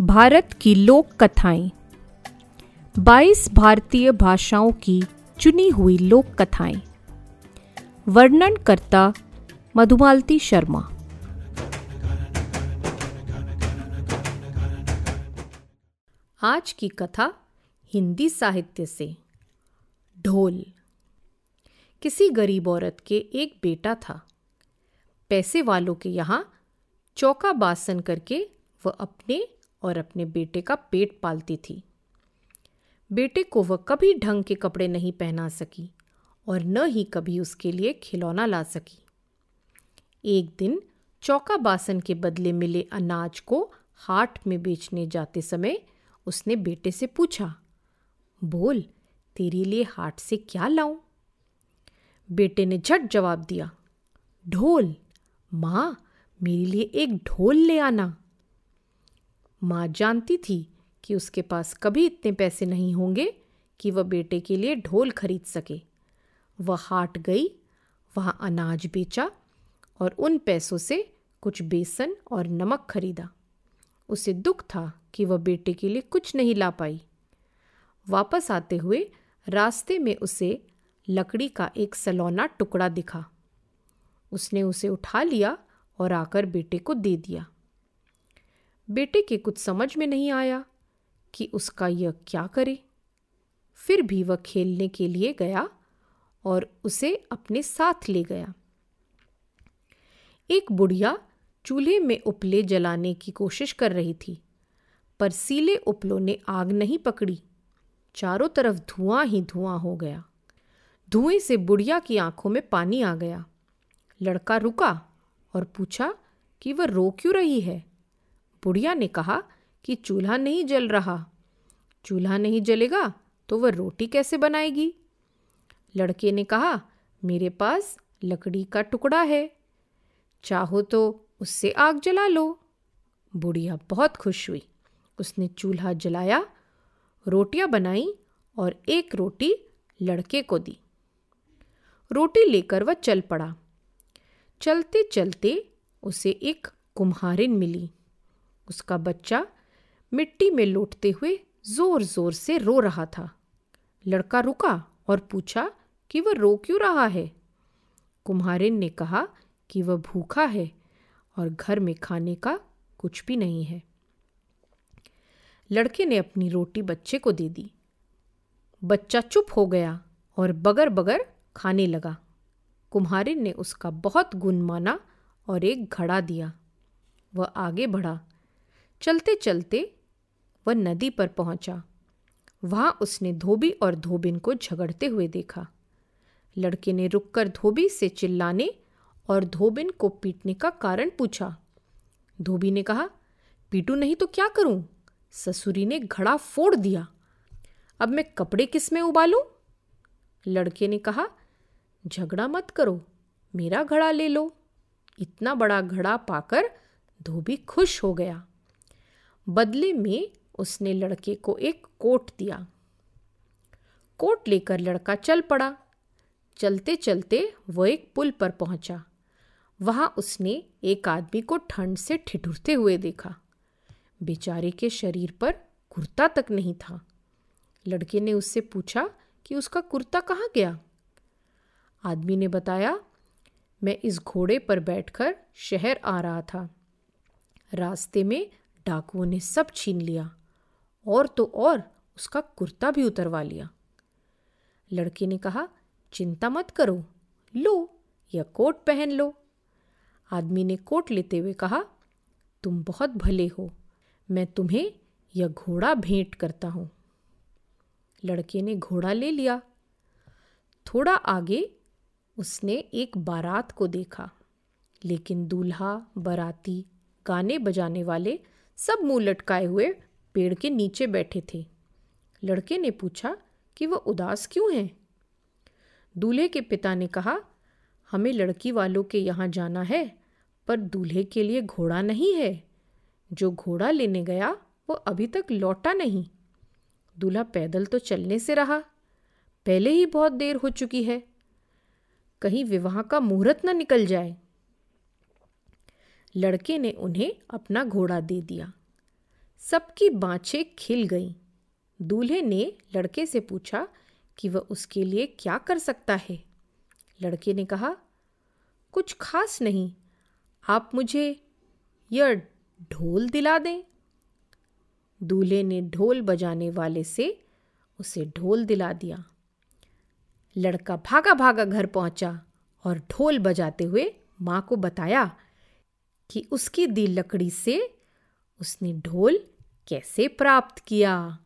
भारत की लोक कथाएँ। 22 भारतीय भाषाओं की चुनी हुई लोक कथाएँ। वर्णन करता मधुमालती शर्मा। आज की कथा हिंदी साहित्य से। ढोल। किसी गरीब औरत के एक बेटा था। पैसे वालों के यहाँ चौका बासन करके वह अपने और अपने बेटे का पेट पालती थी। बेटे को वह कभी ढंग के कपड़े नहीं पहना सकी और न ही कभी उसके लिए खिलौना ला सकी। एक दिन चौका बासन के बदले मिले अनाज को हाट में बेचने जाते समय उसने बेटे से पूछा, बोल, तेरे लिए हाट से क्या लाऊं? बेटे ने झट जवाब दिया, ढोल, माँ, मेरे लिए एक ढोल ले आना। माँ जानती थी कि उसके पास कभी इतने पैसे नहीं होंगे कि वह बेटे के लिए ढोल खरीद सके। वह हाट गई, वहाँ अनाज बेचा और उन पैसों से कुछ बेसन और नमक खरीदा। उसे दुख था कि वह बेटे के लिए कुछ नहीं ला पाई। वापस आते हुए रास्ते में उसे लकड़ी का एक सलौना टुकड़ा दिखा। उसने उसे उठा लिया और आकर बेटे को दे दिया। बेटे के कुछ समझ में नहीं आया कि उसका यह क्या करे। फिर भी वह खेलने के लिए गया और उसे अपने साथ ले गया। एक बुढ़िया चूल्हे में उपले जलाने की कोशिश कर रही थी, पर सीले उपलों ने आग नहीं पकड़ी। चारों तरफ़ धुआँ ही धुआँ हो गया। धुएँ से बुढ़िया की आँखों में पानी आ गया। लड़का रुका और पूछा कि वह रो क्यों रही है? बुढ़िया ने कहा कि चूल्हा नहीं जल रहा। चूल्हा नहीं जलेगा तो वह रोटी कैसे बनाएगी? लड़के ने कहा, मेरे पास लकड़ी का टुकड़ा है। चाहो तो उससे आग जला लो। बुढ़िया बहुत खुश हुई। उसने चूल्हा जलाया, रोटियाँ बनाई और एक रोटी लड़के को दी। रोटी लेकर वह चल पड़ा। चलते चलते उसे एक कुम्हारिन मिली। उसका बच्चा मिट्टी में लौटते हुए ज़ोर ज़ोर से रो रहा था। लड़का रुका और पूछा कि वह रो क्यों रहा है? कुम्हारिन ने कहा कि वह भूखा है और घर में खाने का कुछ भी नहीं है। लड़के ने अपनी रोटी बच्चे को दे दी। बच्चा चुप हो गया और बगर बगर खाने लगा। कुम्हारिन ने उसका बहुत गुण माना और एक घड़ा दिया। वह आगे बढ़ा चलते चलते वह नदी पर पहुँचा। वहाँ उसने धोबी और धोबिन को झगड़ते हुए देखा। लड़के ने रुककर धोबी से चिल्लाने और धोबिन को पीटने का कारण पूछा। धोबी ने कहा, पीटू नहीं तो क्या करूँ? ससुरी ने घड़ा फोड़ दिया। अब मैं कपड़े किसमें उबालूं? लड़के ने कहा, झगड़ा मत करो, मेरा घड़ा ले लो। इतना बड़ा घड़ा पाकर धोबी खुश हो गया। बदले में उसने लड़के को एक कोट दिया। कोट लेकर लड़का चल पड़ा। चलते चलते वह एक पुल पर पहुँचा। वहाँ उसने एक आदमी को ठंड से ठिठुरते हुए देखा। बेचारे के शरीर पर कुर्ता तक नहीं था। लड़के ने उससे पूछा कि उसका कुर्ता कहाँ गया? आदमी ने बताया, मैं इस घोड़े पर बैठकर शहर आ रहा था। रास्ते में डाकुओं ने सब छीन लिया, और तो और उसका कुर्ता भी उतरवा लिया। लड़के ने कहा, चिंता मत करो, लो यह कोट पहन लो। आदमी ने कोट लेते हुए कहा, तुम बहुत भले हो, मैं तुम्हें यह घोड़ा भेंट करता हूँ। लड़के ने घोड़ा ले लिया। थोड़ा आगे उसने एक बारात को देखा, लेकिन दूल्हा, बाराती, गाने बजाने वाले सब मुँह लटकाए हुए पेड़ के नीचे बैठे थे। लड़के ने पूछा कि वह उदास क्यों हैं? दूल्हे के पिता ने कहा, हमें लड़की वालों के यहाँ जाना है, पर दूल्हे के लिए घोड़ा नहीं है। जो घोड़ा लेने गया, वो अभी तक लौटा नहीं। दूल्हा पैदल तो चलने से रहा। पहले ही बहुत देर हो चुकी है। कहीं विवाह का मुहूर्त न निकल जाए। लड़के ने उन्हें अपना घोड़ा दे दिया। सबकी बाँछें खिल गईं। दूल्हे ने लड़के से पूछा कि वह उसके लिए क्या कर सकता है। लड़के ने कहा, कुछ खास नहीं। आप मुझे यह ढोल दिला दें। दूल्हे ने ढोल बजाने वाले से उसे ढोल दिला दिया। लड़का भागा भागा घर पहुँचा और ढोल बजाते हुए माँ को बताया कि उसकी दी लकड़ी से उसने ढोल कैसे प्राप्त किया।